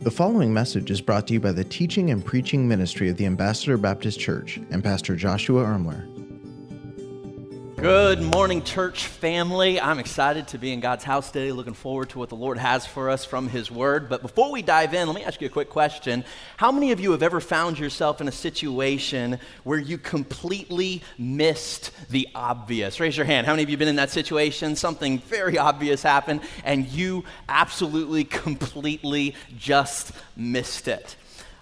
The following message is brought to you by the teaching and preaching ministry of the Ambassador Baptist Church and Pastor Joshua Ermler. Good morning, church family. I'm excited to be in God's house today, looking forward to what the Lord has for us from His Word. But before we dive in, let me ask you a quick question. How many of you have ever found yourself in a situation where you completely missed the obvious? Raise your hand. How many of you have been in that situation? Something very obvious happened, and you absolutely, completely just missed it.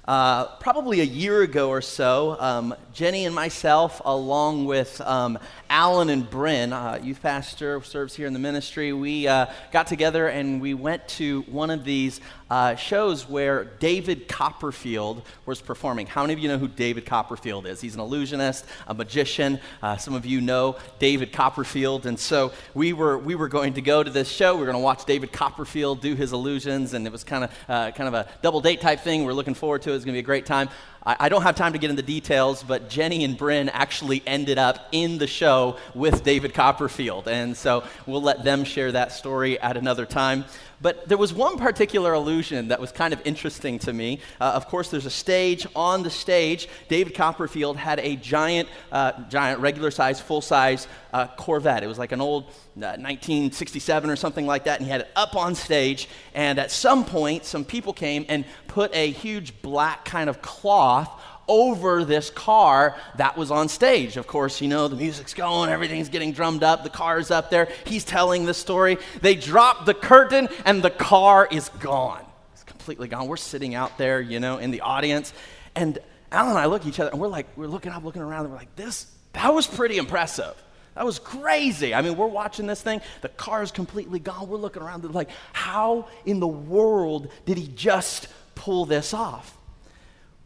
Uh, probably a year ago or so, um, Jenny and myself, along with um, Alan and Bryn, uh, youth pastor, serves here in the ministry, we uh, got together and we went to one of these uh, shows where David Copperfield was performing. How many of you know who David Copperfield is? He's an illusionist, a magician. Uh, some of you know David Copperfield. And so we were, we were going to go to this show. We were going to watch David Copperfield do his illusions, and it was kind of, uh, kind of a double date type thing. We're looking forward to it. It's going to be a great time. I, I don't have time to get into details, but Jenny and Bryn actually ended up in the show with David Copperfield. And so we'll let them share that story at another time. But there was one particular illusion that was kind of interesting to me. Uh, of course, there's a stage. On the stage, David Copperfield had a giant, uh, giant regular size, full size uh, Corvette. It was like an old 1967 uh, or something like that, and he had it up on stage. And at some point, some people came and put a huge black kind of cloth over this car that was on stage. Of course, you know, the music's going, everything's getting drummed up, the car's up there, he's telling the story. They drop the curtain, and the car is gone. It's completely gone. We're sitting out there, you know, in the audience, and Alan and I look at each other, and we're like, we're looking up, looking around, and we're like, this, that was pretty impressive. That was crazy. I mean, we're watching this thing, the car is completely gone. We're looking around, like, how in the world did he just pull this off?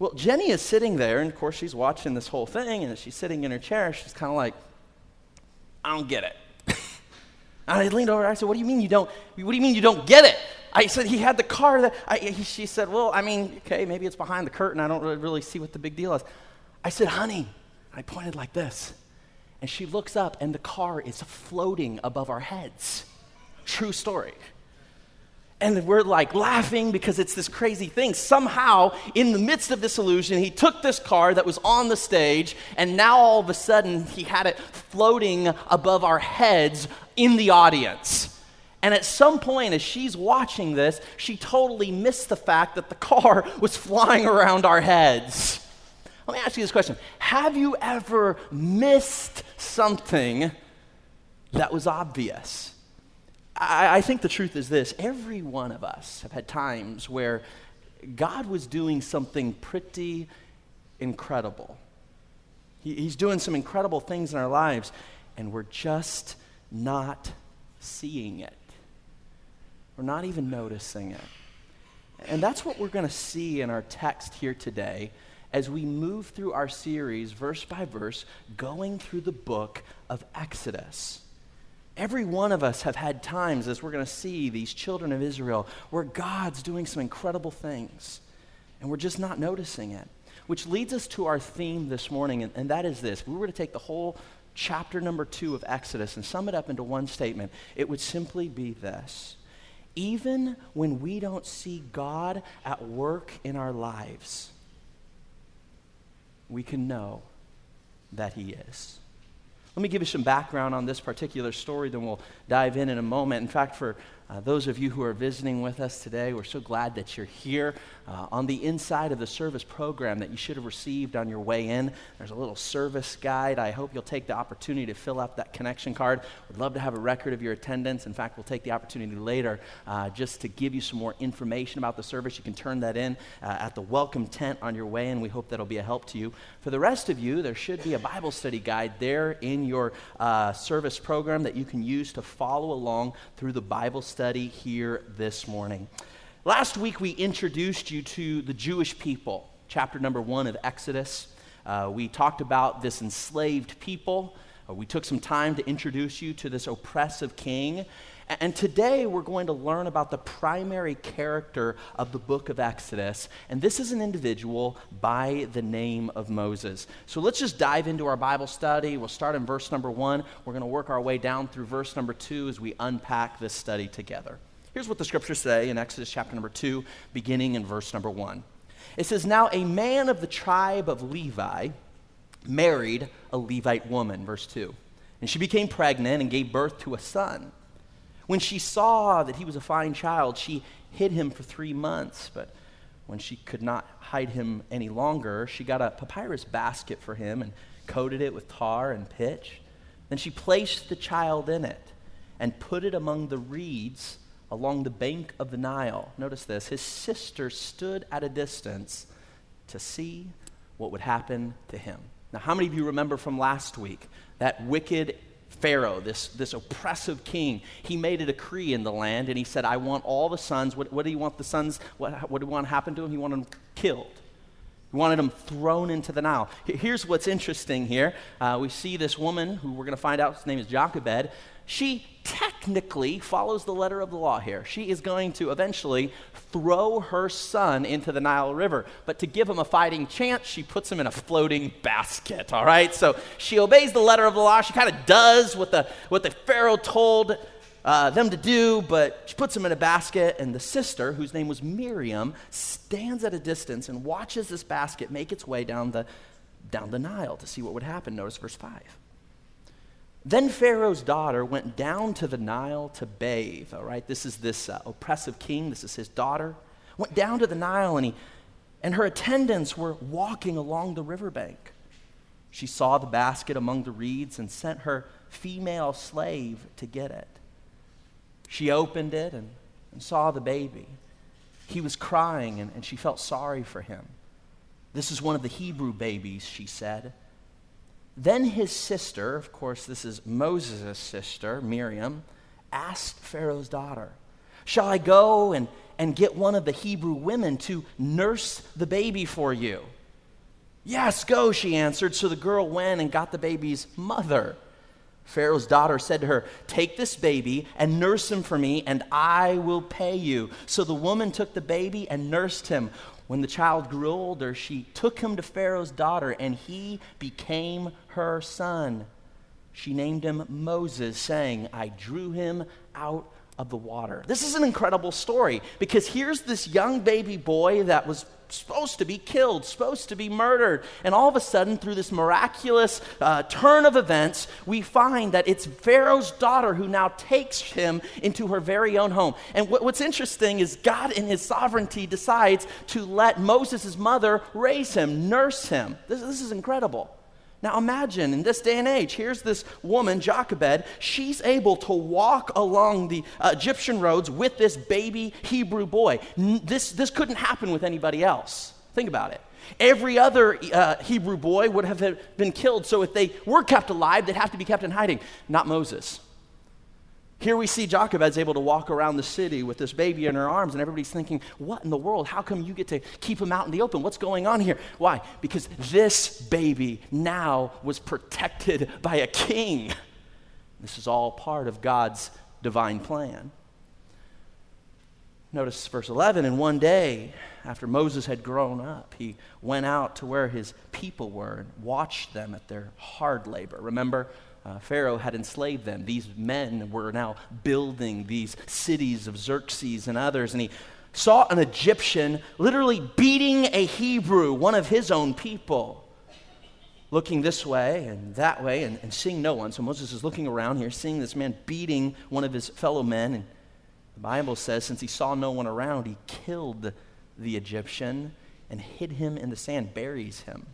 Well, Jenny is sitting there, and of course, she's watching this whole thing, and she's sitting in her chair, she's kind of like, I don't get it. and I leaned over, and I said, What do you mean you don't? What do you mean you don't get it? I said, He had the car that. I, he, she said, Well, I mean, okay, maybe it's behind the curtain. I don't really see what the big deal is. I said, Honey, I pointed like this. And she looks up, and the car is floating above our heads. True story and we're like laughing because it's this crazy thing. Somehow, in the midst of this illusion, he took this car that was on the stage, and now all of a sudden, he had it floating above our heads in the audience. And at some point, as she's watching this, she totally missed the fact that the car was flying around our heads. Let me ask you this question Have you ever missed something that was obvious? I, I think the truth is this every one of us have had times where God was doing something pretty incredible. He, he's doing some incredible things in our lives, and we're just not seeing it. We're not even noticing it. And that's what we're going to see in our text here today as we move through our series, verse by verse, going through the book of Exodus. Every one of us have had times, as we're going to see these children of Israel, where God's doing some incredible things, and we're just not noticing it. Which leads us to our theme this morning, and, and that is this. If we were to take the whole chapter number two of Exodus and sum it up into one statement, it would simply be this. Even when we don't see God at work in our lives, we can know that He is. Let me give you some background on this particular story, then we'll dive in in a moment. In fact, for uh, those of you who are visiting with us today, we're so glad that you're here. Uh, on the inside of the service program that you should have received on your way in, there's a little service guide. I hope you'll take the opportunity to fill out that connection card. We'd love to have a record of your attendance. In fact, we'll take the opportunity later uh, just to give you some more information about the service. You can turn that in uh, at the welcome tent on your way in. We hope that'll be a help to you. For the rest of you, there should be a Bible study guide there in your uh, service program that you can use to follow along through the Bible study study here this morning. Last week, we introduced you to the Jewish people, chapter number one of Exodus. Uh, we talked about this enslaved people. Uh, we took some time to introduce you to this oppressive king. And today we're going to learn about the primary character of the book of Exodus. And this is an individual by the name of Moses. So let's just dive into our Bible study. We'll start in verse number one. We're going to work our way down through verse number two as we unpack this study together. Here's what the scriptures say in Exodus chapter number 2, beginning in verse number 1. It says, Now a man of the tribe of Levi married a Levite woman, verse 2. And she became pregnant and gave birth to a son. When she saw that he was a fine child, she hid him for three months. But when she could not hide him any longer, she got a papyrus basket for him and coated it with tar and pitch. Then she placed the child in it and put it among the reeds along the bank of the Nile. Notice this his sister stood at a distance to see what would happen to him. Now, how many of you remember from last week that wicked Pharaoh, this, this oppressive king, he made a decree in the land and he said, I want all the sons. What, what do you want the sons? What, what do you want to happen to them? He wanted them killed. He wanted them thrown into the Nile. Here's what's interesting here. Uh, we see this woman who we're going to find out, his name is Jochebed she technically follows the letter of the law here. She is going to eventually throw her son into the Nile River. But to give him a fighting chance, she puts him in a floating basket, all right? So she obeys the letter of the law. She kind of does what the, what the Pharaoh told uh, them to do, but she puts him in a basket. And the sister, whose name was Miriam, stands at a distance and watches this basket make its way down the, down the Nile to see what would happen. Notice verse 5. Then Pharaoh's daughter went down to the Nile to bathe. All right, this is this uh, oppressive king. This is his daughter. Went down to the Nile, and, he, and her attendants were walking along the riverbank. She saw the basket among the reeds and sent her female slave to get it. She opened it and, and saw the baby. He was crying, and, and she felt sorry for him. This is one of the Hebrew babies, she said. Then his sister, of course, this is Moses' sister, Miriam, asked Pharaoh's daughter, Shall I go and, and get one of the Hebrew women to nurse the baby for you? Yes, go, she answered. So the girl went and got the baby's mother. Pharaoh's daughter said to her, Take this baby and nurse him for me, and I will pay you. So the woman took the baby and nursed him. When the child grew older, she took him to Pharaoh's daughter, and he became her son. She named him Moses, saying, I drew him out of the water. This is an incredible story because here's this young baby boy that was supposed to be killed, supposed to be murdered. And all of a sudden, through this miraculous uh, turn of events, we find that it's Pharaoh's daughter who now takes him into her very own home. And what, what's interesting is God, in his sovereignty, decides to let Moses' mother raise him, nurse him. This, this is incredible. Now imagine in this day and age, here's this woman, Jochebed. She's able to walk along the uh, Egyptian roads with this baby Hebrew boy. This, this couldn't happen with anybody else. Think about it. Every other uh, Hebrew boy would have been killed. So if they were kept alive, they'd have to be kept in hiding. Not Moses. Here we see Jochebed's able to walk around the city with this baby in her arms, and everybody's thinking, What in the world? How come you get to keep him out in the open? What's going on here? Why? Because this baby now was protected by a king. This is all part of God's divine plan. Notice verse 11, and one day, after Moses had grown up, he went out to where his people were and watched them at their hard labor. Remember, uh, Pharaoh had enslaved them. These men were now building these cities of Xerxes and others, and he saw an Egyptian literally beating a Hebrew, one of his own people, looking this way and that way and, and seeing no one. So Moses is looking around here, seeing this man beating one of his fellow men. And the Bible says, since he saw no one around, he killed the Egyptian and hid him in the sand, buries him.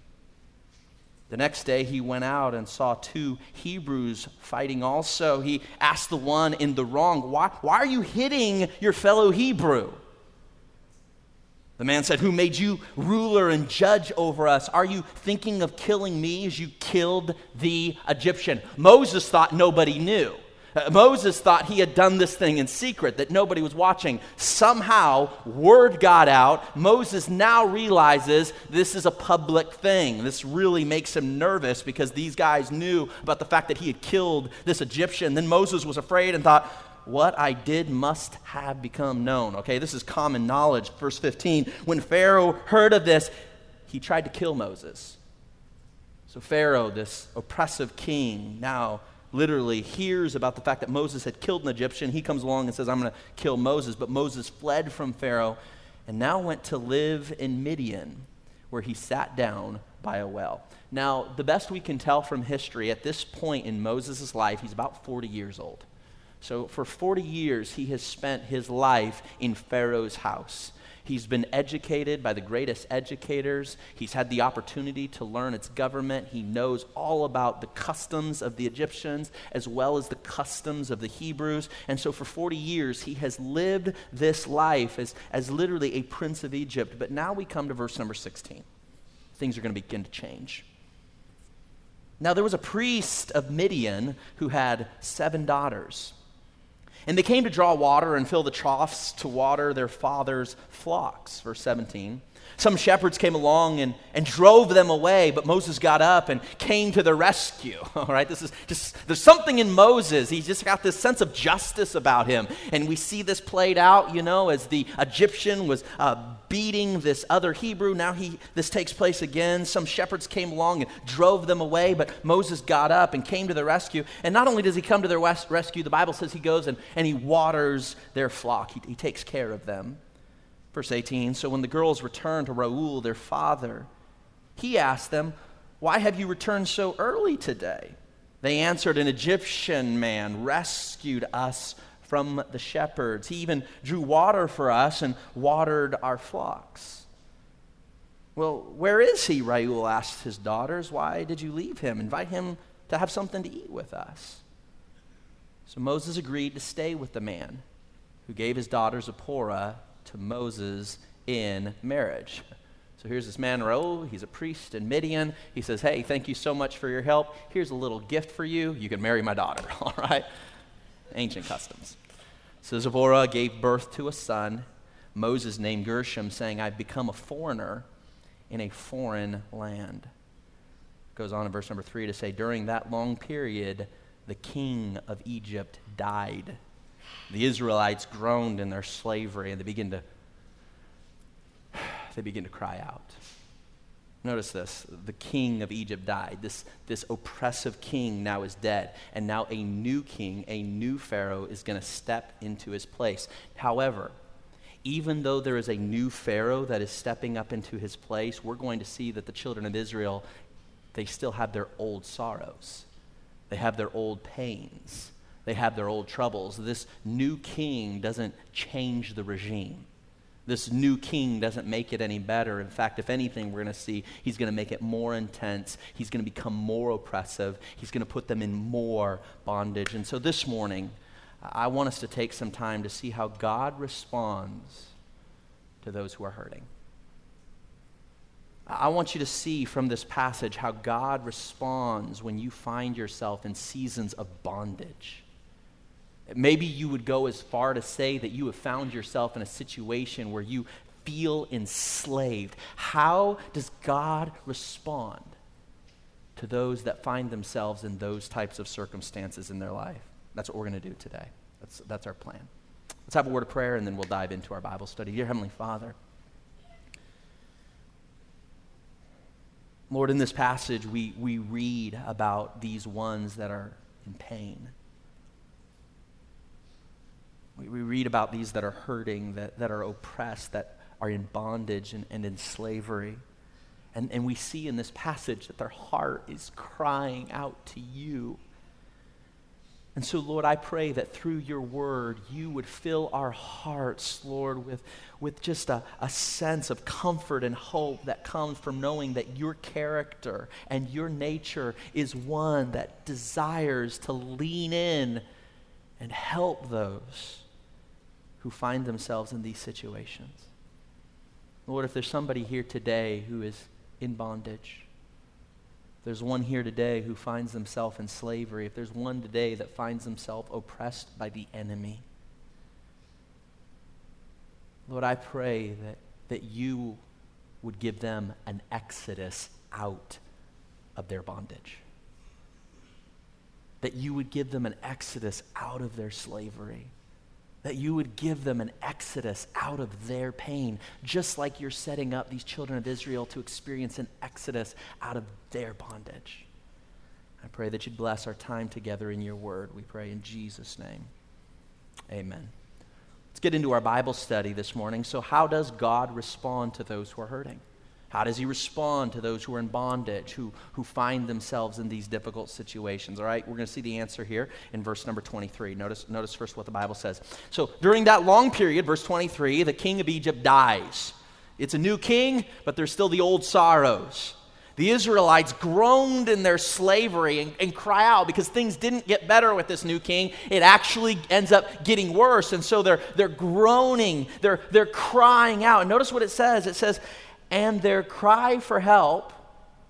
The next day, he went out and saw two Hebrews fighting also. He asked the one in the wrong, Why, why are you hitting your fellow Hebrew? The man said, Who made you ruler and judge over us? Are you thinking of killing me as you killed the Egyptian? Moses thought nobody knew. Uh, Moses thought he had done this thing in secret, that nobody was watching. Somehow, word got out. Moses now realizes this is a public thing. This really makes him nervous because these guys knew about the fact that he had killed this Egyptian. Then Moses was afraid and thought, what I did must have become known. Okay, this is common knowledge. Verse 15 When Pharaoh heard of this, he tried to kill Moses. So Pharaoh, this oppressive king, now literally hears about the fact that Moses had killed an Egyptian. He comes along and says, I'm going to kill Moses. But Moses fled from Pharaoh and now went to live in Midian, where he sat down by a well. Now, the best we can tell from history, at this point in Moses' life, he's about 40 years old. So, for 40 years, he has spent his life in Pharaoh's house. He's been educated by the greatest educators. He's had the opportunity to learn its government. He knows all about the customs of the Egyptians as well as the customs of the Hebrews. And so for 40 years, he has lived this life as, as literally a prince of Egypt. But now we come to verse number 16. Things are going to begin to change. Now, there was a priest of Midian who had seven daughters. And they came to draw water and fill the troughs to water their father's flocks. Verse 17. Some shepherds came along and, and drove them away, but Moses got up and came to their rescue. All right, this is just, there's something in Moses. He's just got this sense of justice about him. And we see this played out, you know, as the Egyptian was uh, beating this other Hebrew. Now he, this takes place again. Some shepherds came along and drove them away, but Moses got up and came to their rescue. And not only does he come to their rescue, the Bible says he goes and, and he waters their flock, he, he takes care of them. Verse 18 So when the girls returned to Reuel, their father, he asked them, Why have you returned so early today? They answered, An Egyptian man rescued us from the shepherds. He even drew water for us and watered our flocks. Well, where is he? Reuel asked his daughters. Why did you leave him? Invite him to have something to eat with us. So Moses agreed to stay with the man who gave his daughter Zipporah to Moses in marriage. So here's this man, Reuel. He's a priest in Midian. He says, Hey, thank you so much for your help. Here's a little gift for you. You can marry my daughter, all right? Ancient customs. So Zipporah gave birth to a son. Moses named Gershom, saying, I've become a foreigner in a foreign land. Goes on in verse number three to say, During that long period, the king of Egypt died the Israelites groaned in their slavery and they begin to they begin to cry out. Notice this the king of Egypt died. This, this oppressive king now is dead. And now a new king, a new Pharaoh, is going to step into his place. However, even though there is a new Pharaoh that is stepping up into his place, we're going to see that the children of Israel, they still have their old sorrows, they have their old pains they have their old troubles. This new king doesn't change the regime. This new king doesn't make it any better. In fact, if anything, we're going to see he's going to make it more intense. He's going to become more oppressive. He's going to put them in more bondage. And so this morning, I want us to take some time to see how God responds to those who are hurting. I want you to see from this passage how God responds when you find yourself in seasons of bondage. Maybe you would go as far to say that you have found yourself in a situation where you feel enslaved. How does God respond to those that find themselves in those types of circumstances in their life? That's what we're going to do today. That's, that's our plan. Let's have a word of prayer and then we'll dive into our Bible study. Dear Heavenly Father, Lord, in this passage, we, we read about these ones that are in pain. We, we read about these that are hurting, that, that are oppressed, that are in bondage and, and in slavery. And, and we see in this passage that their heart is crying out to you. And so, Lord, I pray that through your word, you would fill our hearts, Lord, with, with just a, a sense of comfort and hope that comes from knowing that your character and your nature is one that desires to lean in and help those who find themselves in these situations. Lord, if there's somebody here today who is in bondage, there's one here today who finds themselves in slavery, if there's one today that finds himself oppressed by the enemy, Lord, I pray that, that you would give them an exodus out of their bondage. That you would give them an exodus out of their slavery that you would give them an exodus out of their pain, just like you're setting up these children of Israel to experience an exodus out of their bondage. I pray that you'd bless our time together in your word. We pray in Jesus' name. Amen. Let's get into our Bible study this morning. So, how does God respond to those who are hurting? How does he respond to those who are in bondage, who, who find themselves in these difficult situations? All right, we're going to see the answer here in verse number 23. Notice, notice first what the Bible says. So, during that long period, verse 23, the king of Egypt dies. It's a new king, but there's still the old sorrows. The Israelites groaned in their slavery and, and, cry out because things didn't get better with this new king. It actually ends up getting worse. And so they're, they're groaning, they're, they're crying out. And notice what it says it says, and their cry for help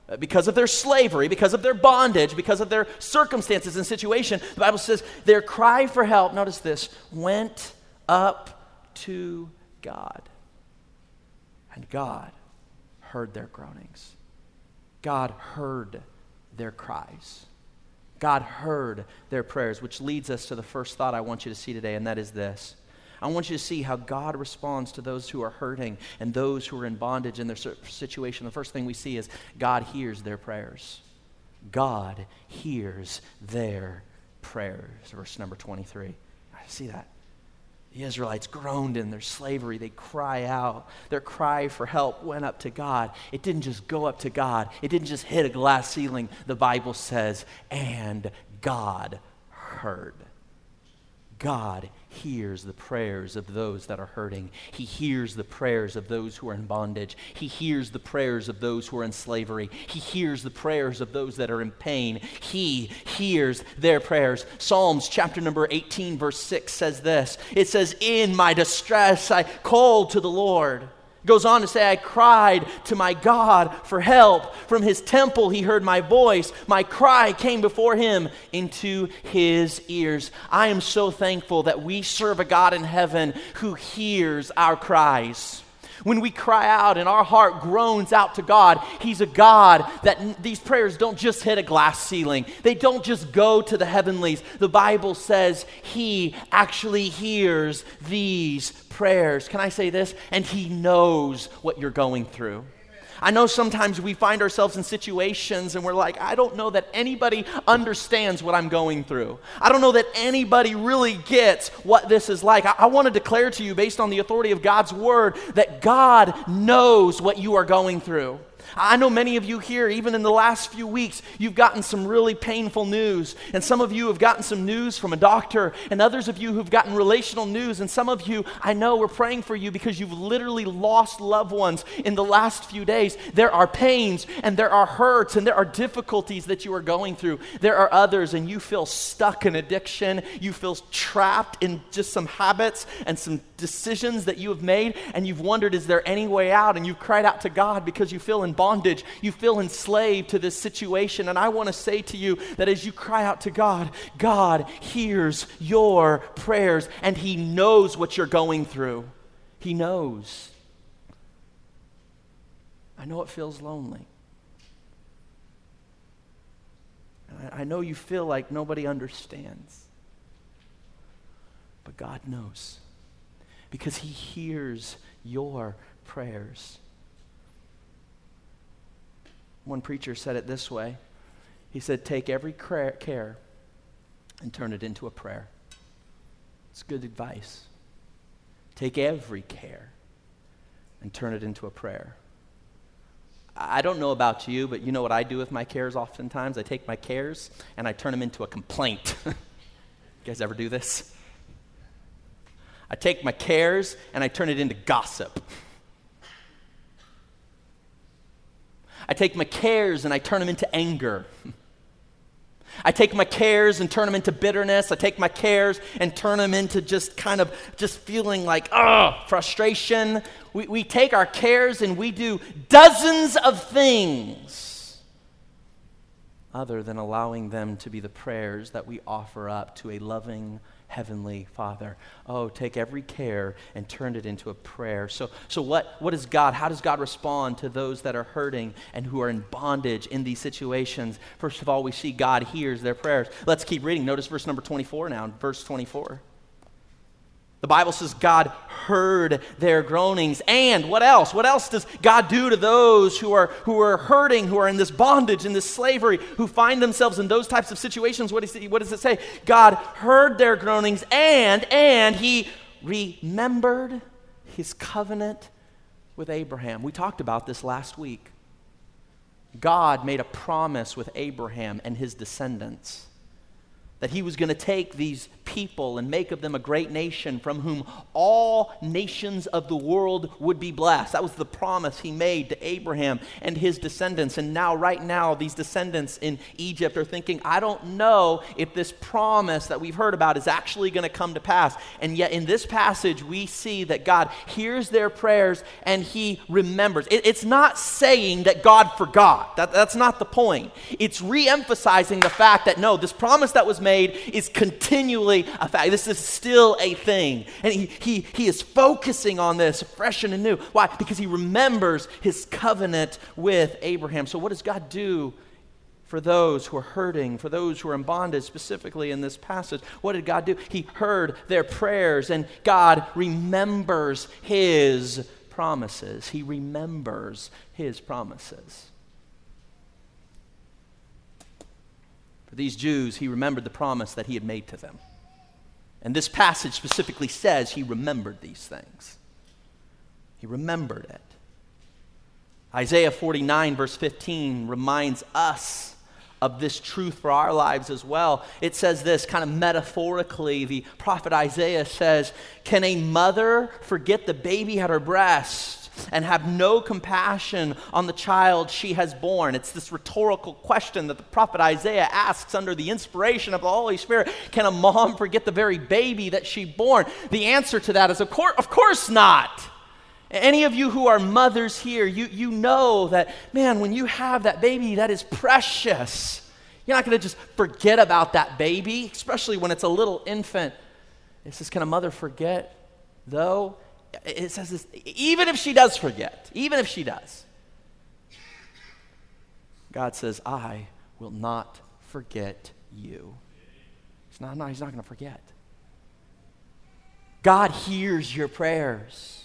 uh, because of their slavery, because of their bondage, because of their circumstances and situation, the Bible says their cry for help, notice this, went up to God. And God heard their groanings. God heard their cries. God heard their prayers, which leads us to the first thought I want you to see today, and that is this I want you to see how God responds to those who are hurting and those who are in bondage in their situation. The first thing we see is God hears their prayers. God hears their prayers. Verse number 23. I see that. The Israelites groaned in their slavery. They cry out. Their cry for help went up to God. It didn't just go up to God, it didn't just hit a glass ceiling. The Bible says, and God heard. God hears the prayers of those that are hurting. He hears the prayers of those who are in bondage. He hears the prayers of those who are in slavery. He hears the prayers of those that are in pain. He hears their prayers. Psalms chapter number 18, verse 6 says this It says, In my distress I called to the Lord goes on to say, I cried to my God for help. From his temple he heard my voice. My cry came before him into his ears. I am so thankful that we serve a God in heaven who hears our cries. When we cry out and our heart groans out to God, He's a God that these prayers don't just hit a glass ceiling. They don't just go to the heavenlies. The Bible says He actually hears these prayers. Can I say this? And He knows what you're going through. I know sometimes we find ourselves in situations and we're like, I don't know that anybody understands what I'm going through. I don't know that anybody really gets what this is like. I, I want to declare to you, based on the authority of God's word, that God knows what you are going through. I know many of you here, even in the last few weeks, you've gotten some really painful news. And some of you have gotten some news from a doctor, and others of you who've gotten relational news. And some of you, I know we're praying for you because you've literally lost loved ones in the last few days. There are pains, and there are hurts, and there are difficulties that you are going through. There are others, and you feel stuck in addiction. You feel trapped in just some habits and some decisions that you have made, and you've wondered, is there any way out? And you've cried out to God because you feel in bondage. You feel enslaved to this situation. And I want to say to you that as you cry out to God, God hears your prayers and He knows what you're going through. He knows. I know it feels lonely. I know you feel like nobody understands. But God knows because He hears your prayers. One preacher said it this way He said, Take every care and turn it into a prayer. It's good advice. Take every care and turn it into a prayer. I don't know about you, but you know what I do with my cares oftentimes? I take my cares and I turn them into a complaint. you guys ever do this? I take my cares and I turn it into gossip. I take my cares and I turn them into anger. I take my cares and turn them into bitterness. I take my cares and turn them into just kind of just feeling like, oh, frustration. We, we take our cares and we do dozens of things other than allowing them to be the prayers that we offer up to a loving, Heavenly Father. Oh, take every care and turn it into a prayer. So, so what, what is God? How does God respond to those that are hurting and who are in bondage in these situations? First of all, we see God hears their prayers. Let's keep reading. Notice verse number 24 now, verse 24. The Bible says God heard their groanings. And what else? What else does God do to those who are, who are hurting, who are in this bondage, in this slavery, who find themselves in those types of situations? What, is it, what does it say? God heard their groanings and, and he remembered his covenant with Abraham. We talked about this last week. God made a promise with Abraham and his descendants that he was going to take these people and make of them a great nation from whom all nations of the world would be blessed. That was the promise he made to Abraham and his descendants. And now, right now, these descendants in Egypt are thinking, I don't know if this promise that we've heard about is actually going to come to pass. And yet, in this passage, we see that God hears their prayers and he remembers. It, it's not saying that God forgot, that, that's not the point. It's re emphasizing the fact that no, this promise that was made is continually a fact. This is still a thing. And he, he, he is focusing on this fresh and anew. Why? Because he remembers his covenant with Abraham. So, what does God do for those who are hurting, for those who are in bondage, specifically in this passage. What did God do? He heard their prayers, and God remembers His promises. He remembers His promises. For these Jews, He remembered the promise that He had made to them. And this passage specifically says he remembered these things. He remembered it. Isaiah 49, verse 15, reminds us of this truth for our lives as well. It says this kind of metaphorically. The prophet Isaiah says, Can a mother forget the baby at her breast? And have no compassion on the child she has born? It's this rhetorical question that the prophet Isaiah asks under the inspiration of the Holy Spirit. Can a mom forget the very baby that she born? The answer to that is of course, of course not. Any of you who are mothers here, you, you know that, man, when you have that baby, that is precious. You're not going to just forget about that baby, especially when it's a little infant. It says, Can a mother forget, though? It says this even if she does forget, even if she does, God says, I will not forget you. He's not, no, he's not going to forget. God hears your prayers.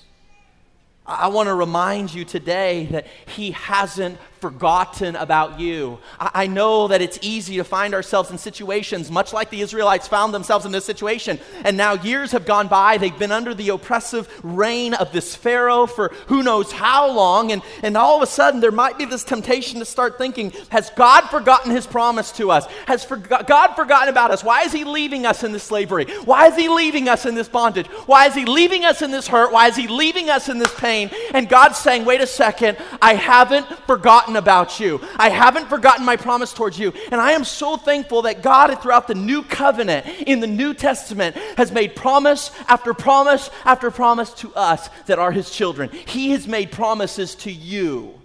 I want to remind you today that He hasn't forgotten about you. I, know that it's easy to find ourselves in situations much like the Israelites found themselves in this situation. And now years have gone by. They've been under the oppressive reign of this Pharaoh for who knows how long. And, and all of a sudden, there might be this temptation to start thinking Has God forgotten His promise to us? Has God forgotten about us? Why is He leaving us in this slavery? Why is He leaving us in this bondage? Why is He leaving us in this hurt? Why is He leaving us in this pain? And God's saying, Wait a second, I haven't forgotten forgotten about you. I haven't forgotten my promise towards you. And I am so thankful that God, throughout the new covenant in the New Testament, has made promise after promise after promise to us that are his children. He has made promises to you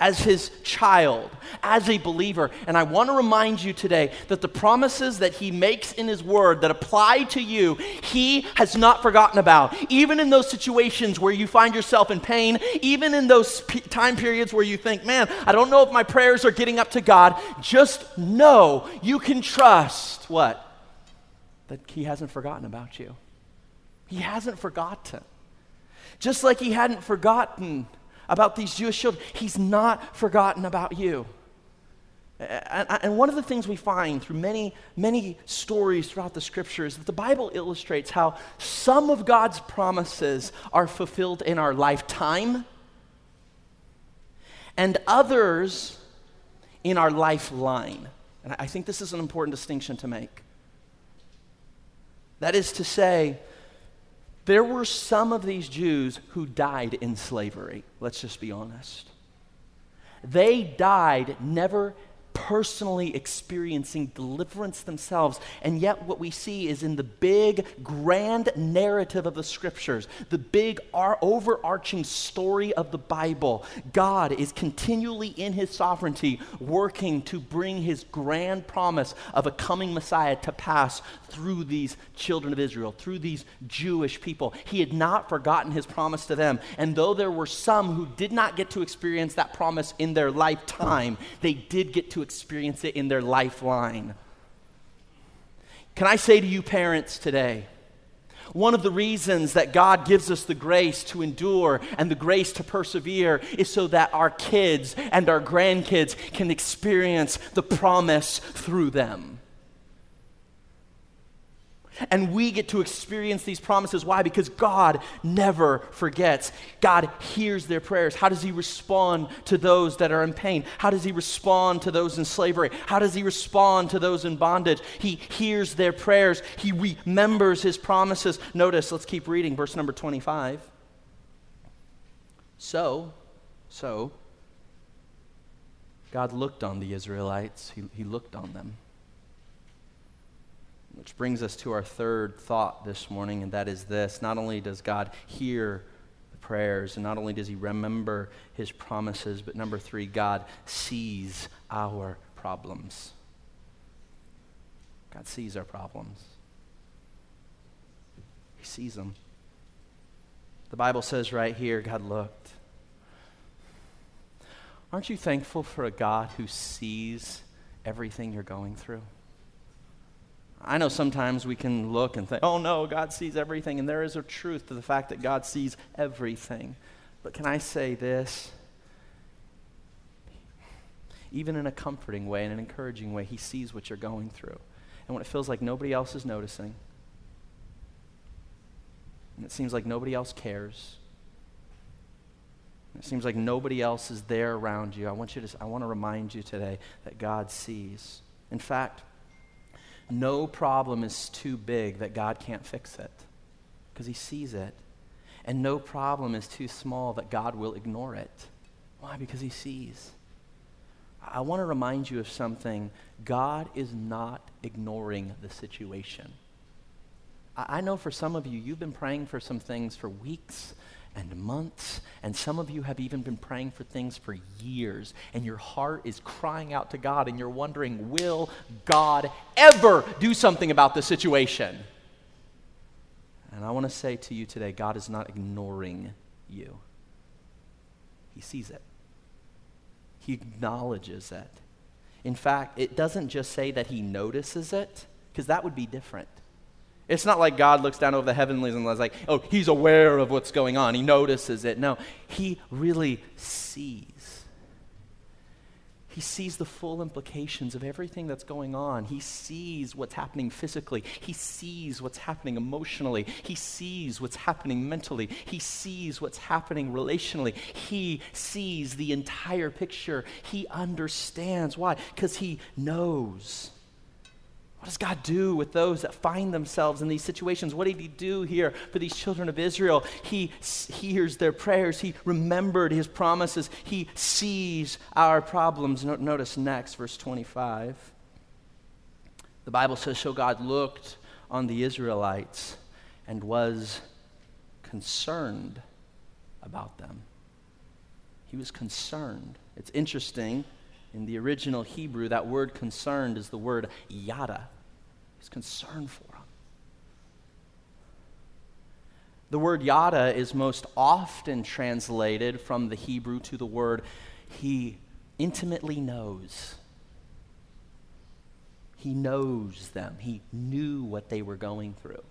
as his child, as a believer. And I want to remind you today that the promises that he makes in his word that apply to you, he has not forgotten about. Even in those situations where you find yourself in pain, even in those time periods where you think, man, I don't know if my prayers are getting up to God, just know you can trust what? That he hasn't forgotten about you. He hasn't forgotten. Just like he hadn't forgotten about these Jewish children. He's not forgotten about you. And one of the things we find through many, many stories throughout the scripture is that the Bible illustrates how some of God's promises are fulfilled in our lifetime and others in our lifeline. And I think this is an important distinction to make. That is to say, there were some of these Jews who died in slavery. Let's just be honest. They died never personally experiencing deliverance themselves. And yet, what we see is in the big, grand narrative of the scriptures, the big, our overarching story of the Bible, God is continually in his sovereignty working to bring his grand promise of a coming Messiah to pass through these children of Israel, through these Jewish people. He had not forgotten his promise to them. And though there were some who did not get to experience that promise in their lifetime, they did get to experience it in their lifeline. Can I say to you, parents, today, One of the reasons that God gives us the grace to endure and the grace to persevere is so that our kids and our grandkids can experience the promise through them. And we get to experience these promises. Why? Because God never forgets. God hears their prayers. How does He respond to those that are in pain? How does He respond to those in slavery? How does He respond to those in bondage? He hears their prayers. He remembers His promises. Notice, let's keep reading, verse number 25. So, so, God looked on the Israelites, He, he looked on them. Which brings us to our third thought this morning, and that is this not only does God hear the prayers, and not only does He remember His promises, but number three, God sees our problems. God sees our problems, He sees them. The Bible says right here, God looked. Aren't you thankful for a God who sees everything you're going through? I know sometimes we can look and think, oh no, God sees everything, and there is a truth to the fact that God sees everything. But can I say this? Even in a comforting way, in an encouraging way, He sees what you're going through. And when it feels like nobody else is noticing, and it seems like nobody else cares, it seems like nobody else is there around you, I want, you to, I want to remind you today that God sees. In fact, no problem is too big that God can't fix it because He sees it. And no problem is too small that God will ignore it. Why? Because He sees. I want to remind you of something. God is not ignoring the situation. I know for some of you, you've been praying for some things for weeks and months, and some of you have even been praying for things for years, and your heart is crying out to God, and you're wondering, will God ever do something about the situation? And I want to say to you today, God is not ignoring you. He sees it. He acknowledges it. In fact, it doesn't just say that he notices it, because that would be different. It's not like God looks down over the heavenlies and is like, oh, he's aware of what's going on. He notices it. No, he really sees. He sees the full implications of everything that's going on. He sees what's happening physically. He sees what's happening emotionally. He sees what's happening mentally. He sees what's happening relationally. He sees the entire picture. He understands. Why? Because he knows. What does God do with those that find themselves in these situations? What did He do here for these children of Israel? He hears their prayers. He remembered His promises. He sees our problems. Notice next, verse 25. The Bible says, So God looked on the Israelites and was concerned about them. He was concerned. It's interesting in the original Hebrew, that word concerned is the word yada. He's concerned for them. The word yada is most often translated from the Hebrew to the word he intimately knows. He knows them. He knew what they were going through.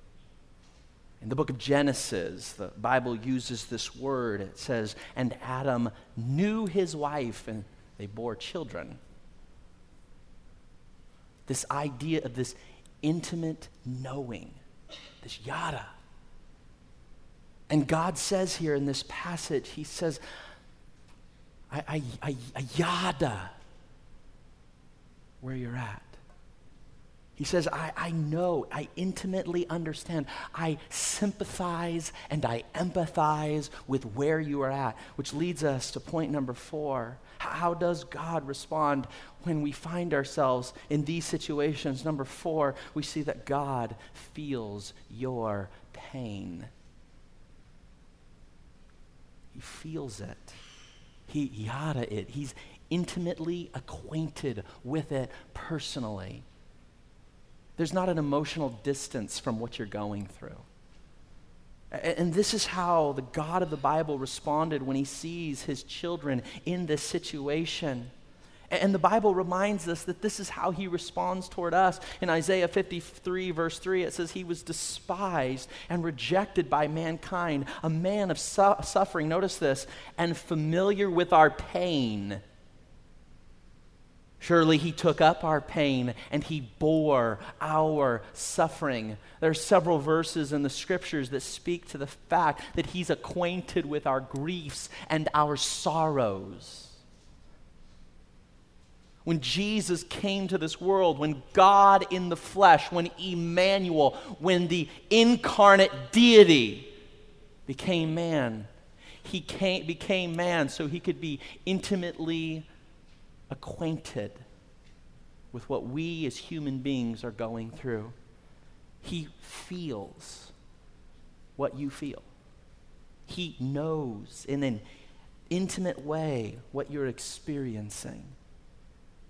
In the book of Genesis, the Bible uses this word. It says, And Adam knew his wife, and they bore children. This idea of this intimate knowing, this yada. And God says here in this passage, He says, I, I, I, I yada where you're at. He says, I, I know, I intimately understand, I sympathize and I empathize with where you are at, which leads us to point number four. How does God respond when we find ourselves in these situations? Number four, we see that God feels your pain. He feels it. He yada it. He's intimately acquainted with it personally. There's not an emotional distance from what you're going through. And this is how the God of the Bible responded when he sees his children in this situation. And the Bible reminds us that this is how he responds toward us. In Isaiah 53, verse 3, it says, He was despised and rejected by mankind, a man of su- suffering, notice this, and familiar with our pain. Surely he took up our pain and he bore our suffering. There are several verses in the scriptures that speak to the fact that he's acquainted with our griefs and our sorrows. When Jesus came to this world, when God in the flesh, when Emmanuel, when the incarnate deity became man, he came, became man so he could be intimately acquainted with what we as human beings are going through. He feels what you feel. He knows in an intimate way what you're experiencing.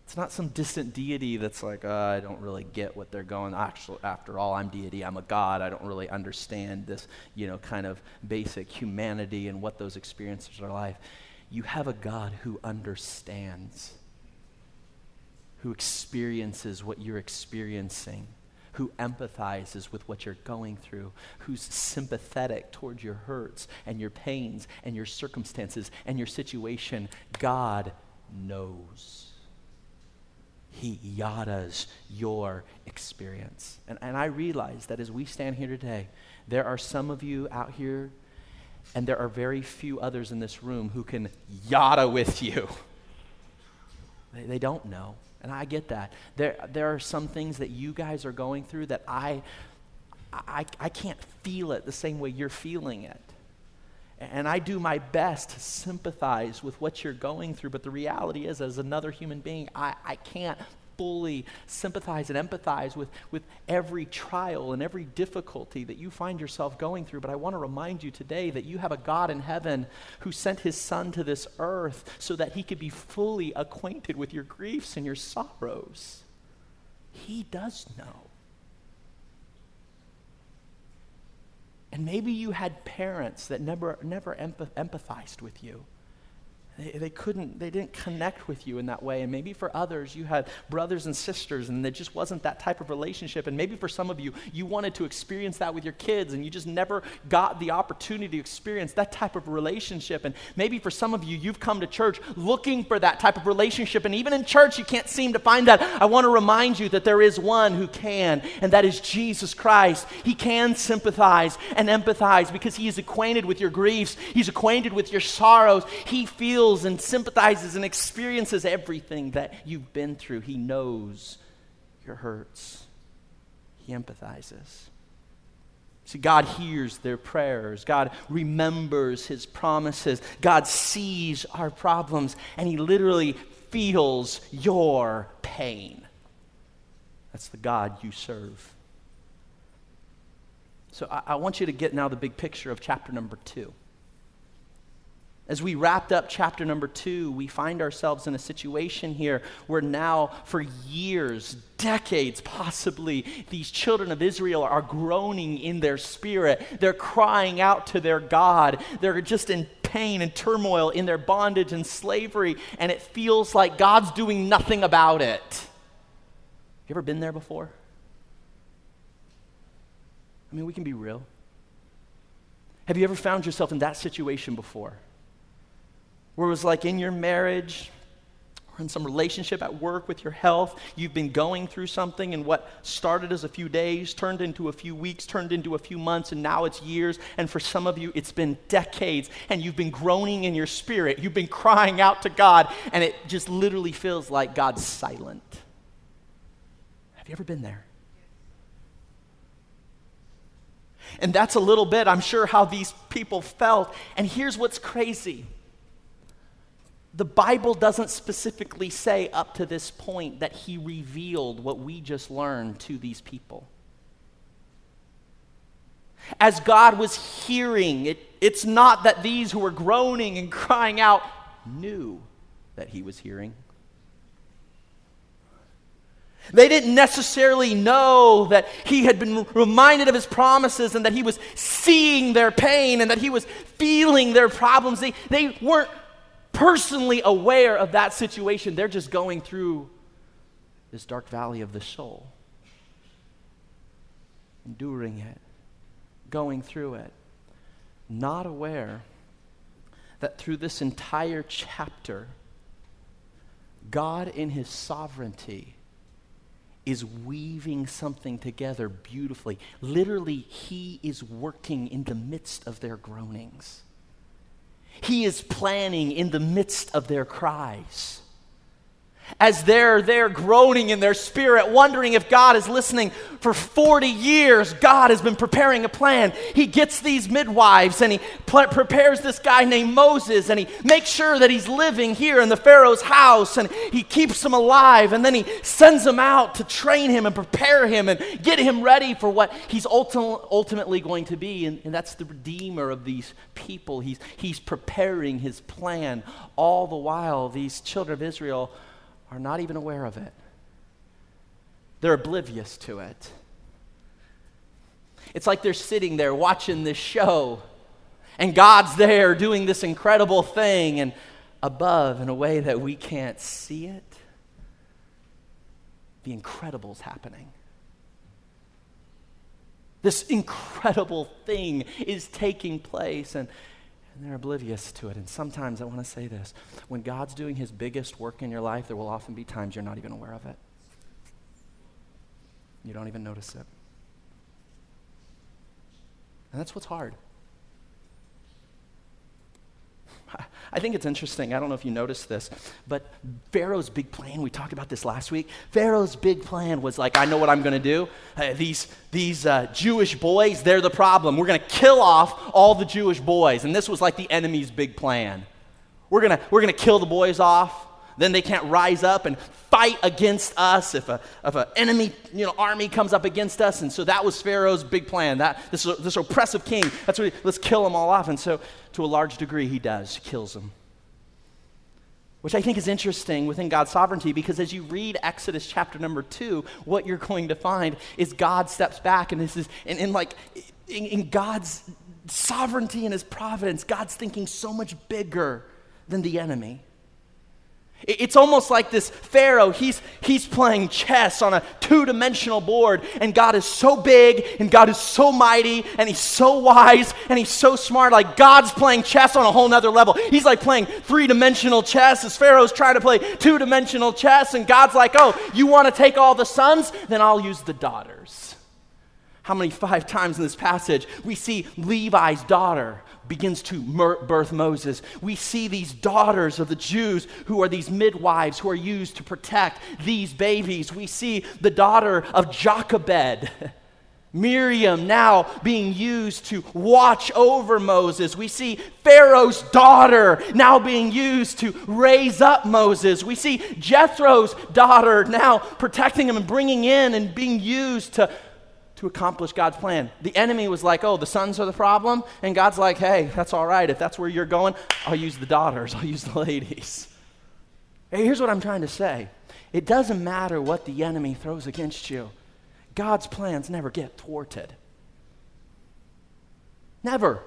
It's not some distant deity that's like, oh, I don't really get what they're going. Actually, after all, I'm deity. I'm a god. I don't really understand this, you know, kind of basic humanity and what those experiences are like. You have a God who understands who experiences what you're experiencing, who empathizes with what you're going through, who's sympathetic towards your hurts and your pains and your circumstances and your situation. God knows. He yadas your experience. And, and I realize that as we stand here today, there are some of you out here, and there are very few others in this room who can yada with you. They, they don't know. And I get that. There, there are some things that you guys are going through that I, I, I can't feel it the same way you're feeling it. And I do my best to sympathize with what you're going through, but the reality is, as another human being, I, I can't fully sympathize and empathize with, with every trial and every difficulty that you find yourself going through. But I want to remind you today that you have a God in heaven who sent his son to this earth so that he could be fully acquainted with your griefs and your sorrows. He does know. And maybe you had parents that never, never empathized with you. They, they couldn't, they didn't connect with you in that way. And maybe for others, you had brothers and sisters, and there just wasn't that type of relationship. And maybe for some of you, you wanted to experience that with your kids, and you just never got the opportunity to experience that type of relationship. And maybe for some of you, you've come to church looking for that type of relationship, and even in church, you can't seem to find that. I want to remind you that there is one who can, and that is Jesus Christ. He can sympathize and empathize because he is acquainted with your griefs, he's acquainted with your sorrows. He feels feels and sympathizes and experiences everything that you've been through. He knows your hurts, He empathizes. See, God hears their prayers. God remembers his promises. God sees our problems, and he literally feels your pain. That's the God you serve. So I, I want you to get now the big picture of chapter number two. As we wrapped up chapter number two, we find ourselves in a situation here where now, for years, decades possibly, these children of Israel are groaning in their spirit. They're crying out to their God. They're just in pain and turmoil in their bondage and slavery, and it feels like God's doing nothing about it. Have you ever been there before? I mean, we can be real. Have you ever found yourself in that situation before? Where it was like in your marriage or in some relationship at work with your health, you've been going through something, and what started as a few days turned into a few weeks, turned into a few months, and now it's years. And for some of you, it's been decades, and you've been groaning in your spirit. You've been crying out to God, and it just literally feels like God's silent. Have you ever been there? And that's a little bit, I'm sure, how these people felt. And here's what's crazy the Bible doesn't specifically say up to this point that he revealed what we just learned to these people. As God was hearing, it, it's not that these who were groaning and crying out knew that he was hearing. They didn't necessarily know that he had been reminded of his promises and that he was seeing their pain and that he was feeling their problems. They, they weren't personally aware of that situation. They're just going through this dark valley of the soul, enduring it, going through it, not aware that through this entire chapter, God, in His sovereignty, is weaving something together beautifully. Literally, He is working in the midst of their groanings. He is planning in the midst of their cries as they're there groaning in their spirit, wondering if God is listening. For 40 years, God has been preparing a plan. He gets these midwives and he pl- prepares this guy named Moses and he makes sure that he's living here in the Pharaoh's house and he keeps him alive and then he sends him out to train him and prepare him and get him ready for what he's ulti- ultimately going to be. And, and that's the Redeemer of these people. He's, he's preparing his plan. All the while, these children of Israel are not even aware of it, they're oblivious to it. It's like they're sitting there watching this show, and God's there doing this incredible thing, and above, in a way that we can't see it, the incredible's happening. This incredible thing is taking place, and and they're oblivious to it. And sometimes I want to say this when God's doing his biggest work in your life, there will often be times you're not even aware of it. You don't even notice it. And that's what's hard. I think it's interesting. I don't know if you noticed this, but Pharaoh's big plan, we talked about this last week. Pharaoh's big plan was like, I know what I'm going to do. Uh, these these uh, Jewish boys, they're the problem. We're going to kill off all the Jewish boys. And this was like the enemy's big plan. We're going to we're going to kill the boys off. Then they can't rise up and fight against us if a if an enemy you know army comes up against us. And so that was Pharaoh's big plan. That this this oppressive king. That's what he, let's kill them all off. And so to a large degree he does. Kills them. Which I think is interesting within God's sovereignty because as you read Exodus chapter number two, what you're going to find is God steps back and this is and, in like in, in God's sovereignty and his providence, God's thinking so much bigger than the enemy. It's almost like this Pharaoh, he's, he's playing chess on a two dimensional board, and God is so big, and God is so mighty, and he's so wise, and he's so smart. Like God's playing chess on a whole nother level. He's like playing three dimensional chess as Pharaoh's trying to play two dimensional chess, and God's like, oh, you want to take all the sons? Then I'll use the daughters. How many five times in this passage we see Levi's daughter begins to birth Moses. We see these daughters of the Jews who are these midwives who are used to protect these babies. We see the daughter of Jochebed. Miriam now being used to watch over Moses. We see Pharaoh's daughter now being used to raise up Moses. We see Jethro's daughter now protecting him and bringing in and being used to to accomplish God's plan. The enemy was like, oh, the sons are the problem. And God's like, hey, that's all right. If that's where you're going, I'll use the daughters, I'll use the ladies. Hey, here's what I'm trying to say it doesn't matter what the enemy throws against you, God's plans never get thwarted. Never.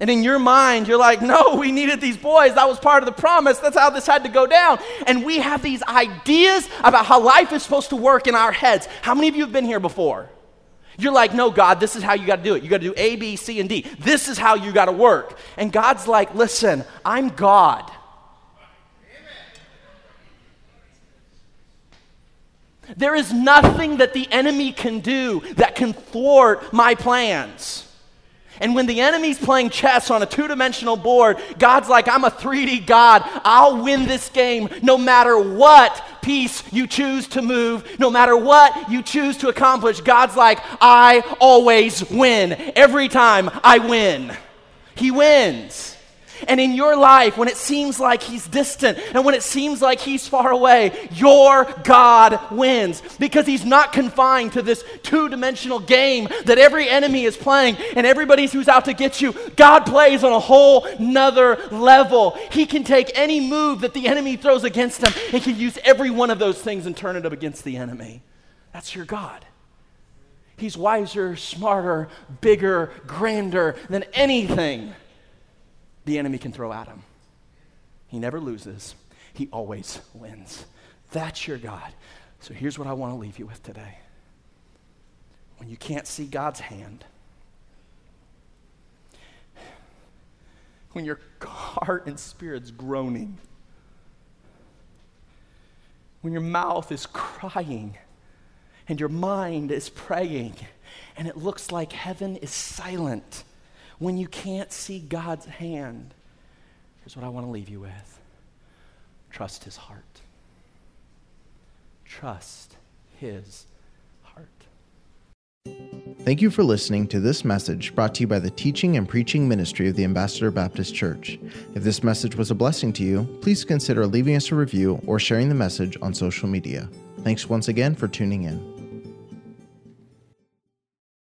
And in your mind, you're like, no, we needed these boys. That was part of the promise. That's how this had to go down. And we have these ideas about how life is supposed to work in our heads. How many of you have been here before? You're like, no, God, this is how you got to do it. You got to do A, B, C, and D. This is how you got to work. And God's like, listen, I'm God. There is nothing that the enemy can do that can thwart my plans. And when the enemy's playing chess on a two dimensional board, God's like, I'm a 3D God. I'll win this game no matter what piece you choose to move, no matter what you choose to accomplish. God's like, I always win. Every time I win, He wins. And in your life, when it seems like He's distant and when it seems like He's far away, your God wins because He's not confined to this two dimensional game that every enemy is playing and everybody who's out to get you. God plays on a whole nother level. He can take any move that the enemy throws against him and can use every one of those things and turn it up against the enemy. That's your God. He's wiser, smarter, bigger, grander than anything the enemy can throw at him. He never loses, He always wins. That's your God. So here's what I want to leave you with today. When you can't see God's hand, when your heart and spirit's groaning, when your mouth is crying and your mind is praying, and it looks like heaven is silent, when you can't see God's hand, here's what I want to leave you with trust his heart. Trust his heart. Thank you for listening to this message brought to you by the teaching and preaching ministry of the Ambassador Baptist Church. If this message was a blessing to you, please consider leaving us a review or sharing the message on social media. Thanks once again for tuning in.